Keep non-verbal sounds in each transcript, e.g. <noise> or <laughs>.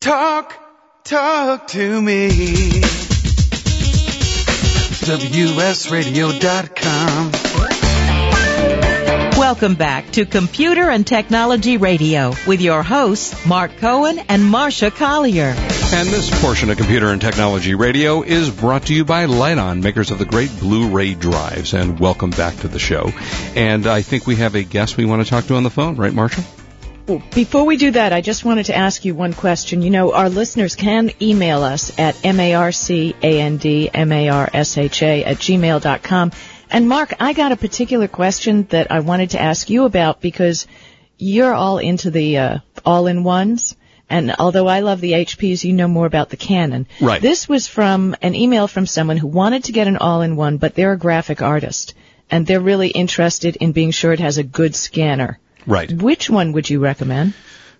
Talk, talk to me. WSRadio.com. Welcome back to Computer and Technology Radio with your hosts, Mark Cohen and Marsha Collier. And this portion of Computer and Technology Radio is brought to you by Lite-On, makers of the great Blu-ray drives. And welcome back to the show. And I think we have a guest we want to talk to on the phone, right, Marsha? Before we do that, I just wanted to ask you one question. You know, our listeners can email us at marcandmarsha at gmail.com. And Mark, I got a particular question that I wanted to ask you about because you're all into the uh, all-in-ones. And although I love the HPs, you know more about the Canon. Right. This was from an email from someone who wanted to get an all-in-one, but they're a graphic artist. And they're really interested in being sure it has a good scanner. Right. Which one would you recommend?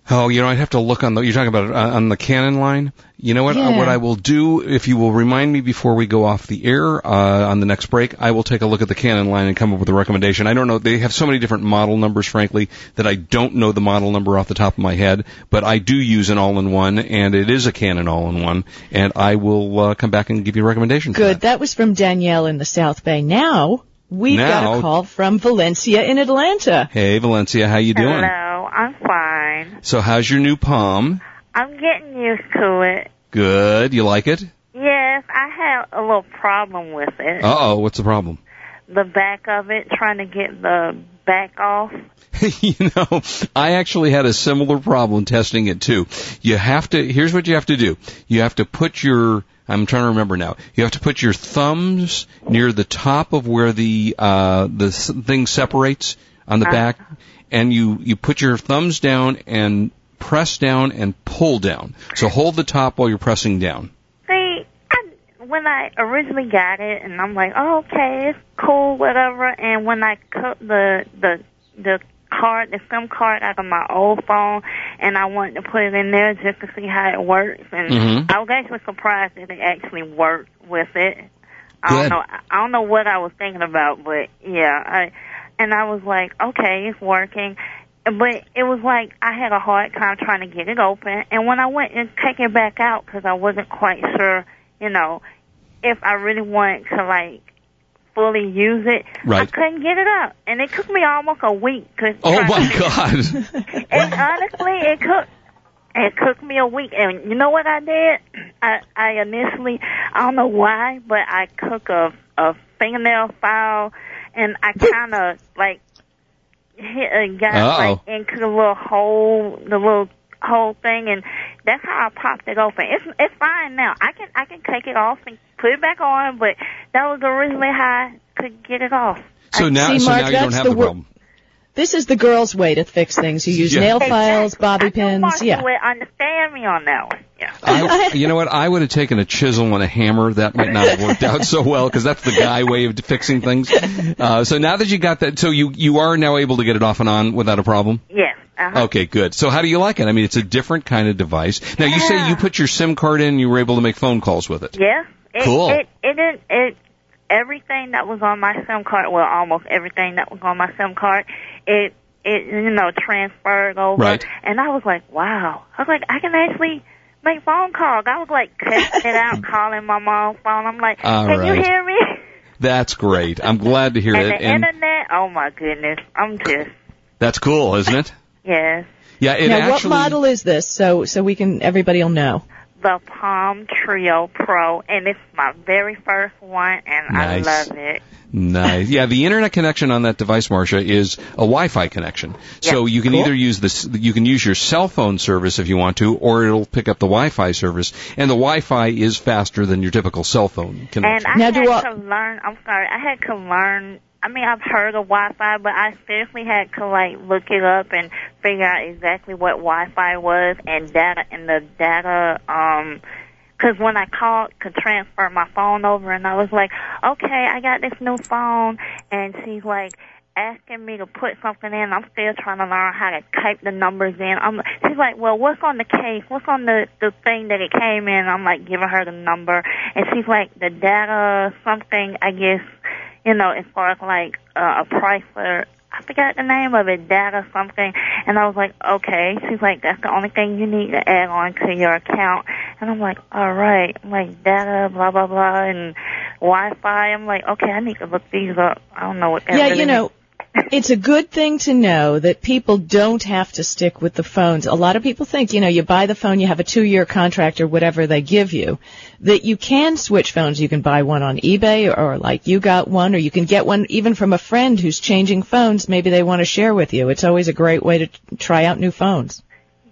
Oh, you know, I'd have to look on the. You're talking about uh, on the Canon line. You know what? Yeah. Uh, what I will do, if you will remind me before we go off the air uh, on the next break, I will take a look at the Canon line and come up with a recommendation. I don't know. They have so many different model numbers, frankly, that I don't know the model number off the top of my head. But I do use an all-in-one, and it is a Canon all-in-one, and I will uh, come back and give you a recommendation. Good. that. That was from Danielle in the South Bay. Now we've got a call from Valencia in Atlanta. Hey, Valencia, how you doing? Hello, I'm fine. So, how's your new Palm? I'm getting used to it. Good. You like it? Yes, I have a little problem with it. Uh oh. What's the problem? The back of it, trying to get the back off. <laughs> you know, I actually had a similar problem testing it too. You have to, here's what you have to do. You have to put your, I'm trying to remember now. You have to put your thumbs near the top of where the, uh, the s- thing separates on the back, and you, you put your thumbs down and press down and pull down. So hold the top while you're pressing down. See, I, when I originally got it, and I'm like, oh, okay, it's cool, whatever. And when I cut the the the card, the SIM card out of my old phone, and I wanted to put it in there just to see how it works, and Mhm. I was actually surprised that it actually worked with it. I don't know. I don't know what I was thinking about, but yeah, I and I was like, okay, it's working. But it was like I had a hard time trying to get it open, and when I went and take it back out because I wasn't quite sure, you know, if I really wanted to like fully use it, I couldn't get it up, and it took me almost a week. Oh my God. <laughs> and honestly, it took it took me a week. And you know what I did? I I initially I don't know why, but I took a a fingernail file and I kind of like hit uh, a guy Uh-oh. like into the little hole, the little whole thing, and that's how I popped it open. It's it's fine now. I can I can take it off and put it back on, but that was originally how I could get it off. So now, See, so Mark, now you don't that's have the the problem. This is the girls' way to fix things. You use Yeah. nail files, bobby pins. Marsha Yeah. would understand me on that one. Yeah. I, you know what? I would have taken a chisel and a hammer. That might not have worked out so well because that's the guy way of fixing things. Uh, so now that you got that, so you you are now able to get it off and on without a problem. Yes. Uh-huh. Okay, good. So how do you like it? I mean, it's a different kind of device. Now you say you put your SIM card in, and you were able to make phone calls with it. Yeah. It, Cool. It, it didn't. It everything that was on my SIM card. Well, almost everything that was on my SIM card. It it you know transferred over. Right. And I was like, wow. I was like, I can actually make phone calls. I was like testing it out, <laughs> calling my mom's phone. I'm like, All can you hear me? That's great. I'm glad to hear and it, the and internet. Oh my goodness. I'm just that's cool, isn't it? Yes. Yeah, it now, actually. what model is this? So, so we can everybody will know. The Palm Treo Pro, and it's my very first one, and Nice. I love it. Nice. Yeah, the internet connection on that device, Marsha, is a Wi-Fi connection. So you can Cool. either use this, you can use your cell phone service if you want to, or it'll pick up the Wi-Fi service. And the Wi-Fi is faster than your typical cell phone connection. And. I Now, had do I- to learn. I'm sorry. I had to learn. I mean, I've heard of Wi-Fi, but I seriously had to like look it up and figure out exactly what Wi-Fi was and data and the data. Um, because when I called to transfer my phone over, and I was like, okay, I got this new phone, and she's like asking me to put something in. I'm still trying to learn how to type the numbers in. I'm, she's like, well, what's on the case? What's on the the thing that it came in? I'm like giving her the number, and she's like, the data something. I guess, you know, as far as like uh, a price for I forgot the name of it, data something. And I was like, okay. She's like, that's the only thing you need to add on to your account. And I'm like, all right. I'm like, data, blah, blah, blah, and Wi-Fi. I'm like, okay, I need to look these up. I don't know what that Yeah, really you know, it's a good thing to know that people don't have to stick with the phones. A lot of people think, you know, you buy the phone, you have a two-year contract or whatever they give you, that you can switch phones. You can buy one on eBay or, or like you got one, or you can get one even from a friend who's changing phones. Maybe they want to share with you. It's always a great way to t- try out new phones.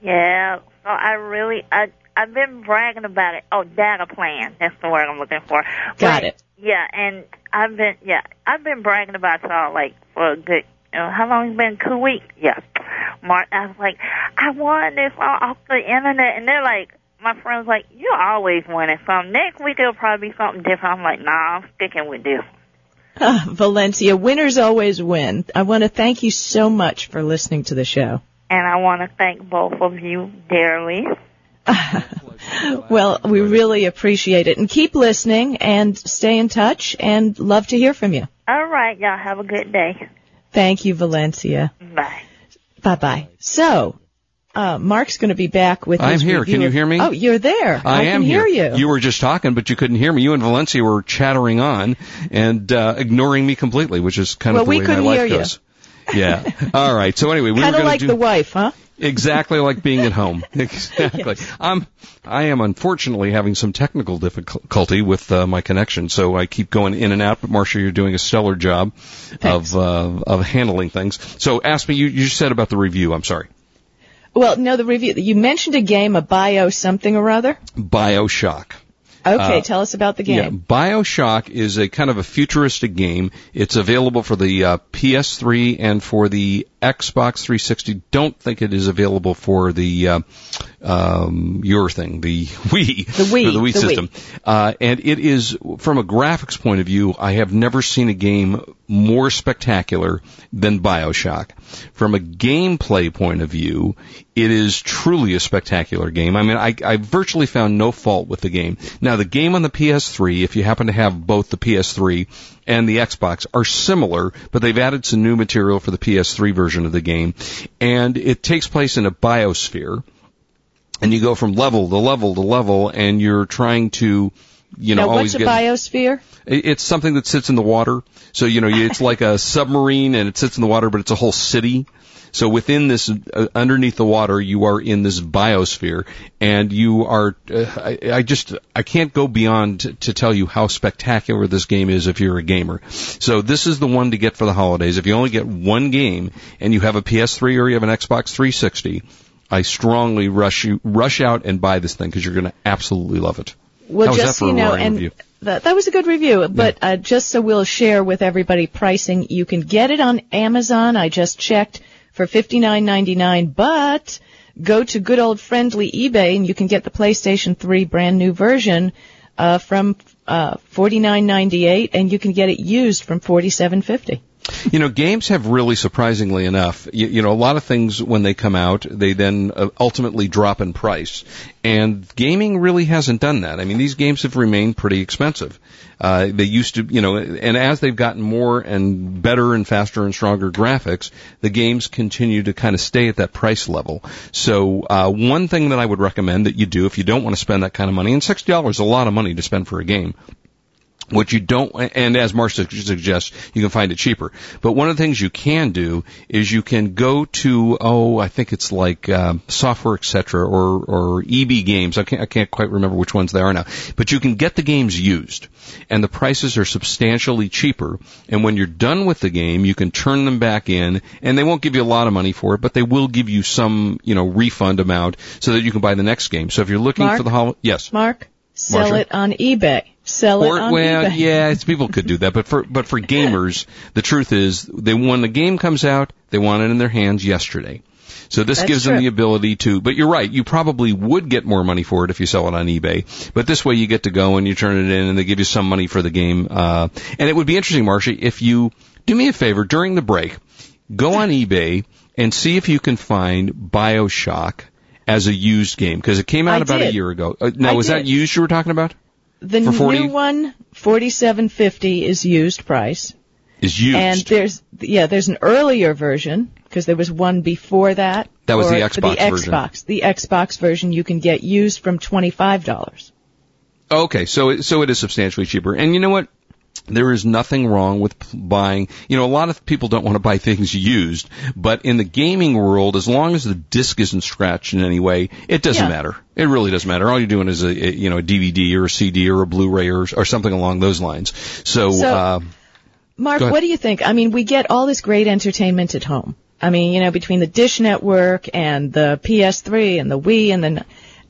Yeah. So I really, I, I've been bragging about it. Oh, data plan. That's the word I'm looking for. Got But, it. Yeah, and I've been, yeah, I've been bragging about y'all like for a good, you know, how long it's been? Two weeks? Yeah. Mark, I was like, I won this off off the internet, and they're like, my friend's like, you're always winning something. Next week it'll probably be something different. I'm like, nah, I'm sticking with this. Ah, <laughs> Valencia, winners always win. I want to thank you so much for listening to the show. And I want to thank both of you dearly. <laughs> Well, we really appreciate it. And keep listening and stay in touch and love to hear from you. All right, y'all have a good day. Thank you, Valencia. Bye. Bye bye. So, uh, Mark's going to be back with I'm here. Can you of- hear me? Oh, you're there. I, can am hear here. you. You were just talking, but you couldn't hear me. You and Valencia were chattering on and uh, ignoring me completely, which is kind Well, of the we way couldn't my life hear you. goes. Yeah. <laughs> All right. So anyway, we kind of going like to do the wife, huh? Exactly like being at home. <laughs> Exactly. I'm. I am unfortunately having some technical difficulty with uh, my connection, so I keep going in and out. But Marsha, you're doing a stellar job Thanks. of uh, of handling things. So ask me. You you said about the review. I'm sorry. Well, no, the review. You mentioned a game, a bio something or other. Bioshock. Okay, Uh, tell us about the game. Yeah. Bioshock is a kind of a futuristic game. It's available for the uh, PS3 and for the Xbox 360. Don't think it is available for the uh, um, your thing, the <laughs> Wii, The Wii, the Wii the Wii. system. Uh, and it is, from a graphics point of view, I have never seen a game more spectacular than Bioshock. From a gameplay point of view, it is truly a spectacular game. I mean, I, I virtually found no fault with the game. Now, the game on the PS3, if you happen to have both the PS3 and the Xbox, are similar, but they've added some new material for the PS3 version of the game. And it takes place in a biosphere and you go from level to level to level, and you're trying to, you know, now, always what's a get. biosphere? It's something that sits in the water. So, you know, it's like a <laughs> submarine and it sits in the water, but it's a whole city. So within this, uh, underneath the water, you are in this biosphere and you are, uh, I, I just, I can't go beyond to, to tell you how spectacular this game is if you're a gamer. So this is the one to get for the holidays. If you only get one game and you have a PS3 or you have an Xbox 360, I strongly rush you, rush out and buy this thing because you're going to absolutely love it. Well, just that for so you know, and review? that, that was a good review. But uh, just so we'll share with everybody pricing, you can get it on Amazon. I just checked for fifty nine ninety nine, but go to good old friendly eBay and you can get the PlayStation 3 brand new version uh, from uh, forty nine ninety eight, and you can get it used from forty seven fifty. You know, games have really surprisingly enough, you, you know, a lot of things when they come out, they then uh, ultimately drop in price. And gaming really hasn't done that. I mean, these games have remained pretty expensive. Uh, they used to, you know, and as they've gotten more and better and faster and stronger graphics, the games continue to kind of stay at that price level. So, uh, one thing that I would recommend that you do if you don't want to spend that kind of money, and $60 is a lot of money to spend for a game, what you don't, and as Marsha suggests, you can find it cheaper. But one of the things you can do is you can go to, oh, I think it's like um, Software Etc. or or EB Games. I can't I can't quite remember which ones they are now. But you can get the games used, and the prices are substantially cheaper. And when you're done with the game, you can turn them back in, and they won't give you a lot of money for it, but they will give you some, you know, refund amount so that you can buy the next game. So if you're looking Mark? for the hol- yes. Mark, sell Marsha? it on eBay. Sell it Or, on well, eBay. yeah, it's, people could do that, but for but for gamers, the truth is, they when the game comes out, they want it in their hands yesterday. So this That's gives them the ability to. But you're right, you probably would get more money for it if you sell it on eBay. But this way, you get to go and you turn it in, and they give you some money for the game. Uh, and it would be interesting, Marsha, if you do me a favor during the break, go on eBay and see if you can find Bioshock as a used game because it came out I about a year ago. Uh, now, I was that did. used you were talking about? The For 40? new one, forty-seven fifty, is used price, is used. And there's yeah, there's an earlier version because there was one before that. That was the Xbox the version. Xbox. The Xbox version you can get used from twenty five dollars. Okay, so it, so it is substantially cheaper. And you know what? There is nothing wrong with buying, you know, a lot of people don't want to buy things used, but in the gaming world, as long as the disc isn't scratched in any way, it doesn't Yeah. matter. It really doesn't matter. All you're doing is a, a you know, a DVD or a CD or a Blu-ray or, or something along those lines. So, So- uh, Mark, what do you think? I mean, we get all this great entertainment at home. I mean, you know, between the Dish Network and the PS3 and the Wii and the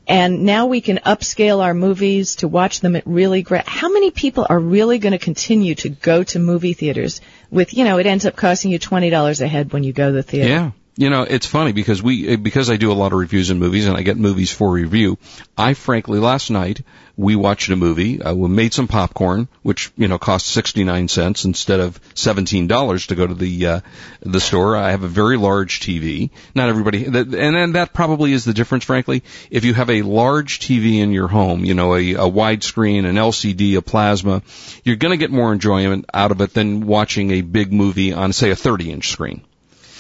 and now we can upscale our movies to watch them at really great. How many people are really going to continue to go to movie theaters with, you know, it ends up costing you $20 a head when you go to the theater. Yeah. You know, it's funny because we, because I do a lot of reviews in movies and I get movies for review. I frankly, last night, we watched a movie, uh, we made some popcorn, which, you know, cost 69 cents instead of $17 to go to the, uh, the store. I have a very large TV. Not everybody, and then that probably is the difference, frankly. If you have a large TV in your home, you know, a, a widescreen, an LCD, a plasma, you're gonna get more enjoyment out of it than watching a big movie on, say, a 30 inch screen.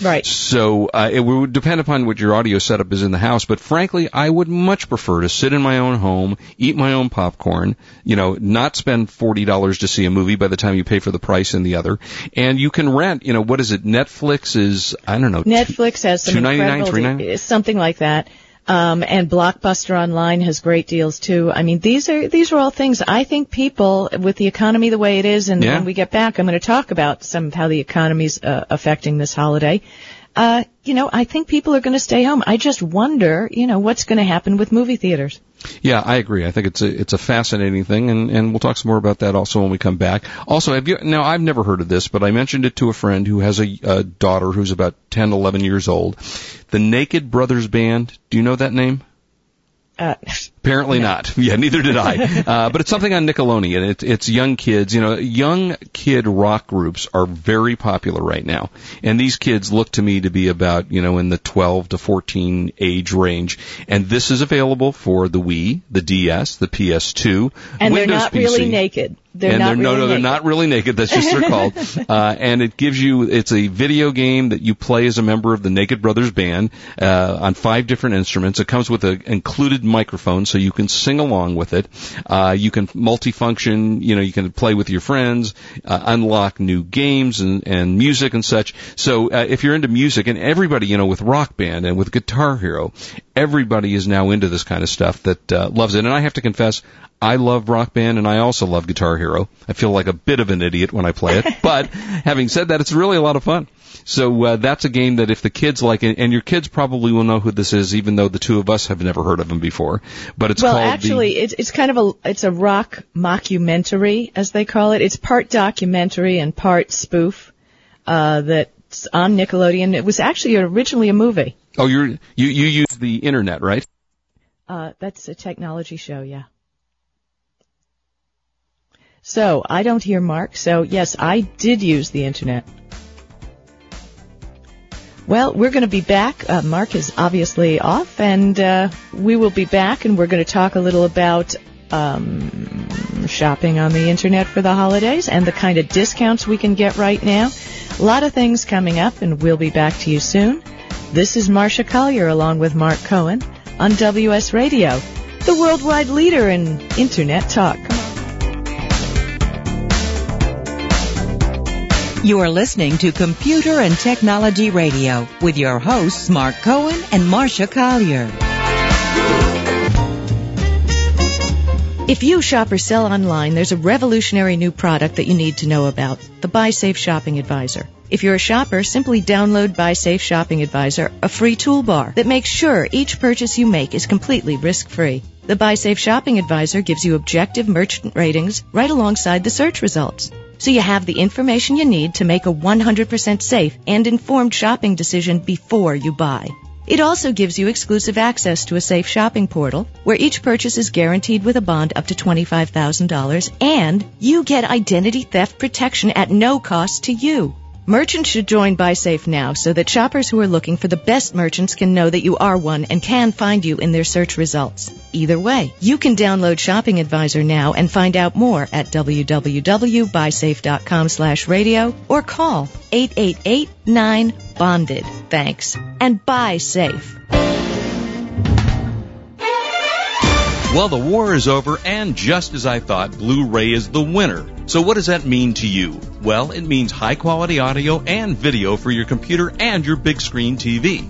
Right. So uh, it would depend upon what your audio setup is in the house. But frankly, I would much prefer to sit in my own home, eat my own popcorn, you know, not spend forty dollars to see a movie by the time you pay for the price in the other. And you can rent, you know, what is it? Netflix is I don't know. Netflix has some $2.99, incredible, $3.99? something like that. Um, and Blockbuster Online has great deals too. I mean, these are these are all things I think people, with the economy the way it is, and Yeah. when we get back, I'm going to talk about some of how the economy's uh, affecting this holiday. Uh, you know, I think people are going to stay home. I just wonder, you know, what's going to happen with movie theaters. Yeah, I agree. I think it's a it's a fascinating thing, and and we'll talk some more about that also when we come back. Also, have you now? I've never heard of this, but I mentioned it to a friend who has a, a daughter who's about 10, 11 years old. The Naked Brothers Band. Do you know that name? Uh, <laughs> Apparently not. Yeah, neither did I. <laughs> Uh, but it's something on Nickelodeon. It, it's young kids. You know, young kid rock groups are very popular right now, and these kids look to me to be about you know in the 12 to 14 age range. And this is available for the Wii, the DS, the PS2, and they're not PC. really naked. They're and they're, no, really no, they're not really naked. That's just they're called. <laughs> Uh, and it gives you, it's a video game that you play as a member of the Naked Brothers band uh, on five different instruments. It comes with an included microphone, so you can sing along with it. Uh, you can multifunction. You know, you can play with your friends, uh, unlock new games and, and music and such. So uh, if you're into music, and everybody, you know, with Rock Band and with Guitar Hero, everybody is now into this kind of stuff that uh, loves it. And I have to confess, I love Rock Band and I also love Guitar Hero. I feel like a bit of an idiot when I play it, <laughs> but having said that, it's really a lot of fun. So uh, that's a game that if the kids like it, and your kids probably will know who this is, even though the two of us have never heard of him before. But it's well, called actually, it's it's kind of a it's a rock mockumentary, as they call it. It's part documentary and part spoof. Uh, on Nickelodeon. It was actually originally a movie. Oh, you're you you use the internet, right? Uh, that's a technology show, yeah. So I don't hear Mark. So yes, I did use the internet. Well, we're going to be back. Uh, Mark is obviously off, and uh, we will be back, and we're going to talk a little about um, shopping on the internet for the holidays and the kind of discounts we can get right now. A lot of things coming up, and we'll be back to you soon. This is Marsha Collier along with Mark Cohen on WS Radio, the worldwide leader in internet talk. You are listening to Computer and Technology Radio with your hosts Mark Cohen and Marsha Collier. If you shop or sell online, there's a revolutionary new product that you need to know about, the BuySafe Shopping Advisor. If you're a shopper, simply download BuySafe Shopping Advisor, a free toolbar that makes sure each purchase you make is completely risk-free. The BuySafe Shopping Advisor gives you objective merchant ratings right alongside the search results. So you have the information you need to make a 100% safe and informed shopping decision before you buy. It also gives you exclusive access to a safe shopping portal where each purchase is guaranteed with a bond up to $25,000 and you get identity theft protection at no cost to you. Merchants should join BuySafe now so that shoppers who are looking for the best merchants can know that you are one and can find you in their search results. Either way, you can download Shopping Advisor now and find out more at www.buysafe.com slash radio or call 888-9-BONDED. Thanks. And buy safe. Well, the war is over, and just as I thought, Blu-ray is the winner. So what does that mean to you? Well, it means high quality audio and video for your computer and your big screen TV.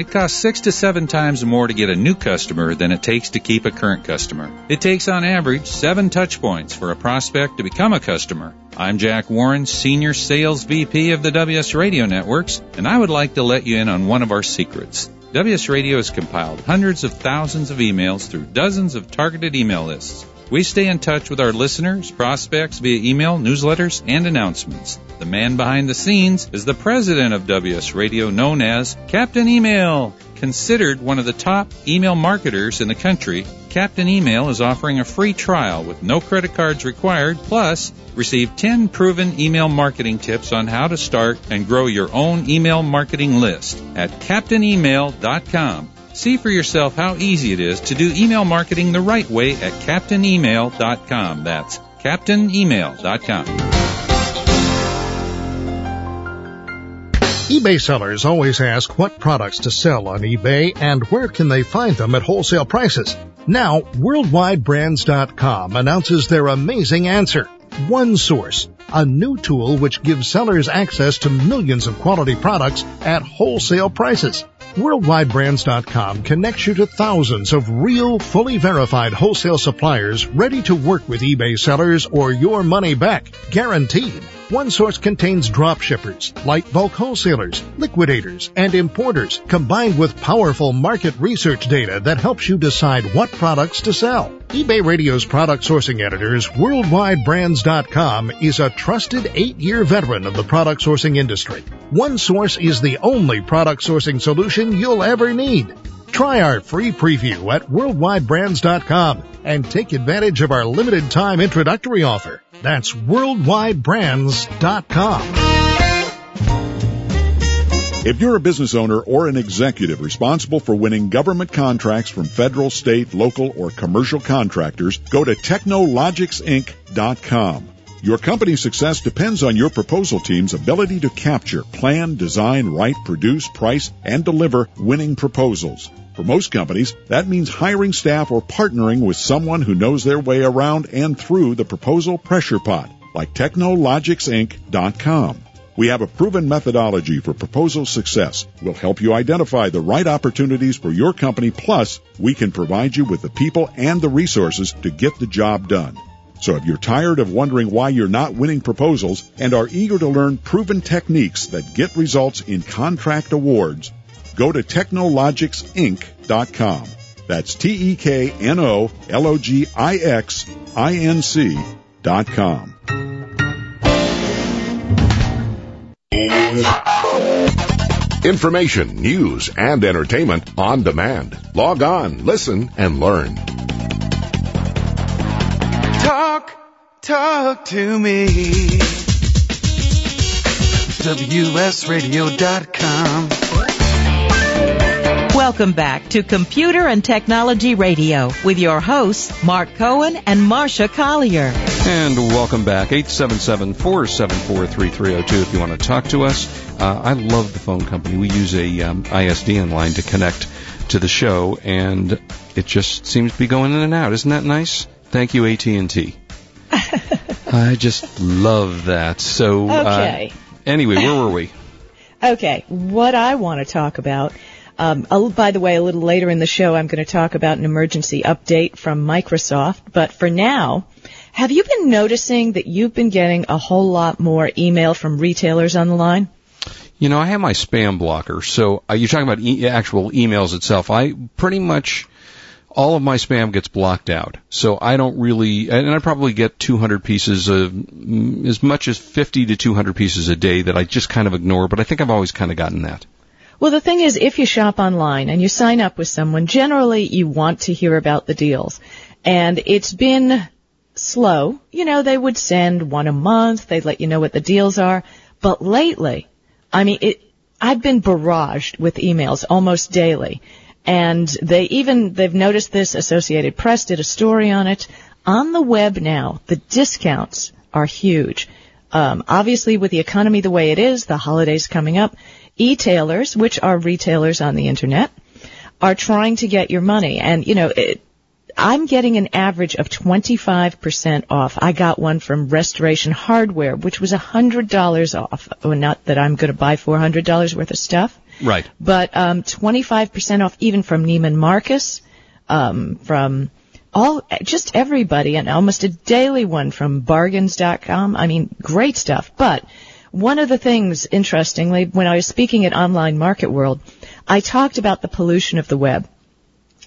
It costs six to seven times more to get a new customer than it takes to keep a current customer. It takes on average seven touch points for a prospect to become a customer. I'm Jack Warren, Senior Sales VP of the WS Radio Networks, and I would like to let you in on one of our secrets. WS Radio has compiled hundreds of thousands of emails through dozens of targeted email lists. We stay in touch with our listeners, prospects via email, newsletters, and announcements. The man behind the scenes is the president of WS Radio, known as Captain Email. Considered one of the top email marketers in the country, Captain Email is offering a free trial with no credit cards required, plus receive 10 proven email marketing tips on how to start and grow your own email marketing list at captainemail.com. See for yourself how easy it is to do email marketing the right way at captainemail.com. That's captainemail.com. eBay sellers always ask what products to sell on eBay and where can they find them at wholesale prices. Now, WorldwideBrands.com announces their amazing answer. One Source, a new tool which gives sellers access to millions of quality products at wholesale prices. WorldwideBrands.com connects you to thousands of real, fully verified wholesale suppliers ready to work with eBay sellers or your money back, guaranteed. One source contains drop shippers, light bulk wholesalers, liquidators, and importers, combined with powerful market research data that helps you decide what products to sell. eBay Radio's product sourcing editors, WorldwideBrands.com, is a trusted eight-year veteran of the product sourcing industry. One source is the only product sourcing solution you'll ever need. Try our free preview at worldwidebrands.com and take advantage of our limited time introductory offer. That's worldwidebrands.com. If you're a business owner or an executive responsible for winning government contracts from federal, state, local, or commercial contractors, go to teknologixinc.com. Your company's success depends on your proposal team's ability to capture, plan, design, write, produce, price, and deliver winning proposals. For most companies, that means hiring staff or partnering with someone who knows their way around and through the proposal pressure pot, like teknologixinc.com. We have a proven methodology for proposal success. We'll help you identify the right opportunities for your company, plus we can provide you with the people and the resources to get the job done. So if you're tired of wondering why you're not winning proposals and are eager to learn proven techniques that get results in contract awards, go to teknologixinc.com. That's T-E-K-N-O-L-O-G-I-X I-N-C dot com. Information, news, and entertainment on demand. Log on, listen, and learn. Talk to me. WSRadio.com. Welcome back to Computer and Technology Radio with your hosts, Mark Cohen and Marsha Collier. And welcome back. 877-474-3302 if you want to talk to us. Uh, I love the phone company. We use a um, ISDN line to connect to the show, and it just seems to be going in and out. Isn't that nice? Thank you, AT and T. I just love that. So, Okay. uh, anyway, where were we? <laughs> Okay, what I want to talk about. Um, by the way, a little later in the show, I'm going to talk about an emergency update from Microsoft. But for now, have you been noticing that you've been getting a whole lot more email from retailers on the line? You know, I have my spam blocker. So uh, you're talking about e- actual emails itself. I pretty much all of my spam gets blocked out. So I don't really, and I probably get 200 pieces of, mm, as much as 50 to 200 pieces a day that I just kind of ignore. But I think I've always kind of gotten that. Well, the thing is, if you shop online and you sign up with someone, generally you want to hear about the deals. And it's been slow. You know, they would send one a month. They'd let you know what the deals are. But lately, I mean, it, I've been barraged with emails almost daily. And they even, they've noticed this, Associated Press did a story on it. On the web now, the discounts are huge. Um, obviously, with the economy the way it is, the holidays coming up, e-tailers, which are retailers on the internet, are trying to get your money. And, you know, it, I'm getting an average of 25% off. I got one from Restoration Hardware, which was $100 off. Oh, not that I'm going to buy $400 worth of stuff, Right. but um, 25% off even from Neiman Marcus, um, from all, just everybody, and almost a daily one from bargains.com. I mean, great stuff. But one of the things, interestingly, when I was speaking at Online Market World, I talked about the pollution of the web.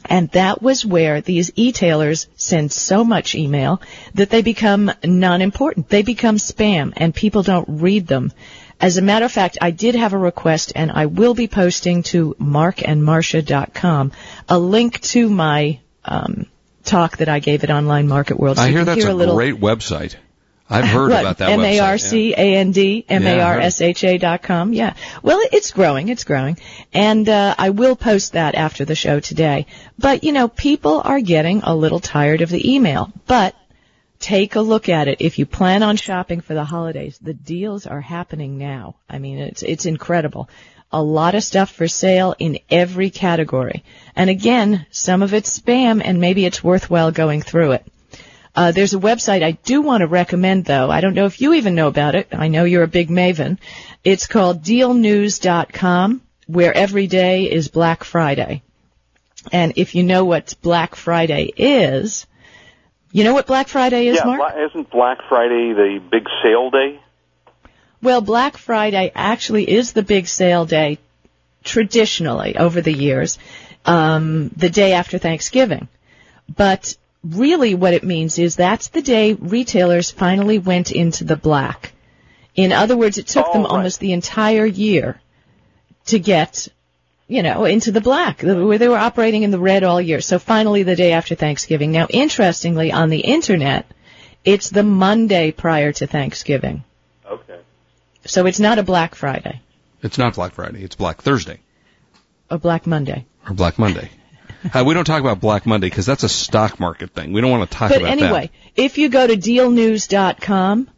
And that was where these e-tailers send so much email that they become non-important. They become spam and people don't read them. As a matter of fact, I did have a request and I will be posting to marcandmarsha.com a link to my um, talk that I gave at Online Market World. So I hear that's hear a a little great website. I've heard what, about that M A R website. C A N D M A R S H A dot com. Yeah. Well, it's growing. It's growing, and uh, I will post that after the show today. But you know, people are getting a little tired of the email. But take a look at it. If you plan on shopping for the holidays, the deals are happening now. I mean, it's it's incredible. A lot of stuff for sale in every category. And again, some of it's spam and maybe it's worthwhile going through it. Uh, there's a website I do want to recommend though. I don't know if you even know about it. I know you're a big maven. It's called dealnews.com where every day is Black Friday. And if you know what Black Friday is, you know what Black Friday is, yeah, Mark? Isn't Black Friday the big sale day? Well, Black Friday actually is the big sale day traditionally over the years, um, the day after Thanksgiving. But really what it means is that's the day retailers finally went into the black. In other words, it took Oh, them right. almost the entire year to get, you know, into the black, where they were operating in the red all year. So finally the day after Thanksgiving. Now, interestingly, on the internet, it's the Monday prior to Thanksgiving. Okay. So it's not a Black Friday, It's not Black Friday. It's Black Thursday a Black Monday. or Black Monday. <laughs> uh, we don't talk about Black Monday because that's a stock market thing. We don't want to talk about that. But anyway, if you go to dealnews.com,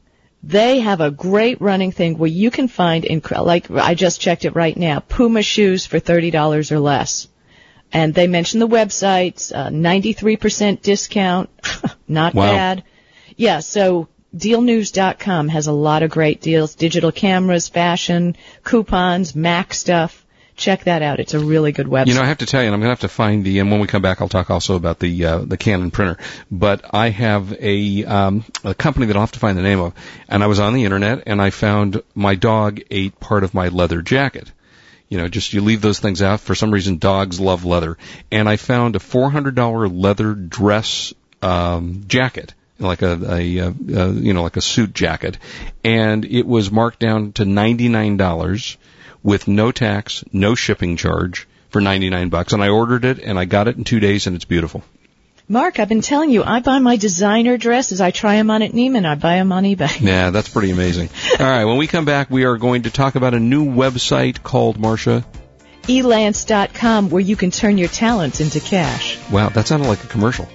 they have a great running thing where you can find, inc- like I just checked it right now, Puma shoes for $30 or less. And they mention the websites, uh, 93% discount, <laughs> not Wow. bad. Yeah, so dealnews.com has a lot of great deals, digital cameras, fashion, coupons, Mac stuff. Check that out. It's a really good website. You know, I have to tell you, and I'm going to have to find the, and when we come back, I'll talk also about the, uh, the Canon printer. But I have a, um, a company that I'll have to find the name of, and I was on the internet and I found my dog ate part of my leather jacket. You know, just you leave those things out. For some reason, dogs love leather. And I found a $400 leather dress, um, jacket. Like a, a, uh, you know, like a suit jacket. And it was marked down to $99 with no tax, no shipping charge for 99 bucks. And I ordered it and I got it in two days and it's beautiful. Mark, I've been telling you, I buy my designer dresses. I try them on at Neiman. I buy them on eBay. <laughs> Yeah, that's pretty amazing. <laughs> All right, when we come back, we are going to talk about a new website called Marsha. Elance.com, where you can turn your talents into cash. Wow, that sounded like a commercial.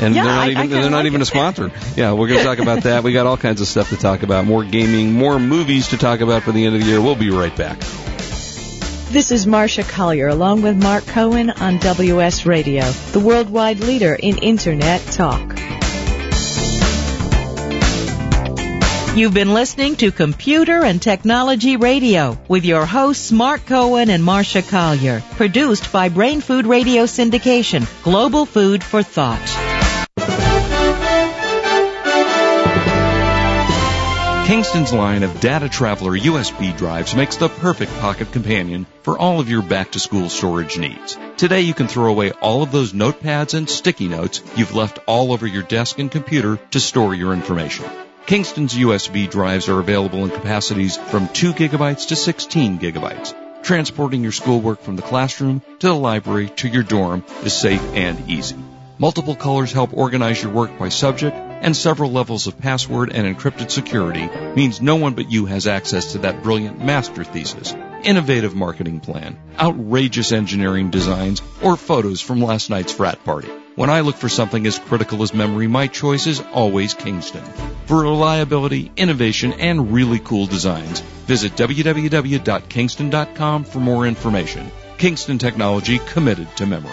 And Yeah, they're not I- I even kinda they're not like even a sponsor. Yeah, we're going to talk about that. We got all kinds of stuff to talk about. More gaming, more movies to talk about for the end of the year. We'll be right back. This is Marsha Collier along with Mark Cohen on WS Radio, the worldwide leader in Internet talk. You've been listening to Computer and Technology Radio with your hosts Mark Cohen and Marsha Collier, produced by Brain Food Radio Syndication, Global Food for Thought. Kingston's line of Data Traveler USB drives makes the perfect pocket companion for all of your back to school storage needs. Today you can throw away all of those notepads and sticky notes you've left all over your desk and computer to store your information. Kingston's USB drives are available in capacities from 2 gigabytes to 16 gigabytes. Transporting your schoolwork from the classroom to the library to your dorm is safe and easy. Multiple colors help organize your work by subject and several levels of password and encrypted security means no one but you has access to that brilliant master thesis, innovative marketing plan, outrageous engineering designs, or photos from last night's frat party. When I look for something as critical as memory, my choice is always Kingston. For reliability, innovation, and really cool designs, visit www.kingston.com for more information. Kingston Technology committed to memory.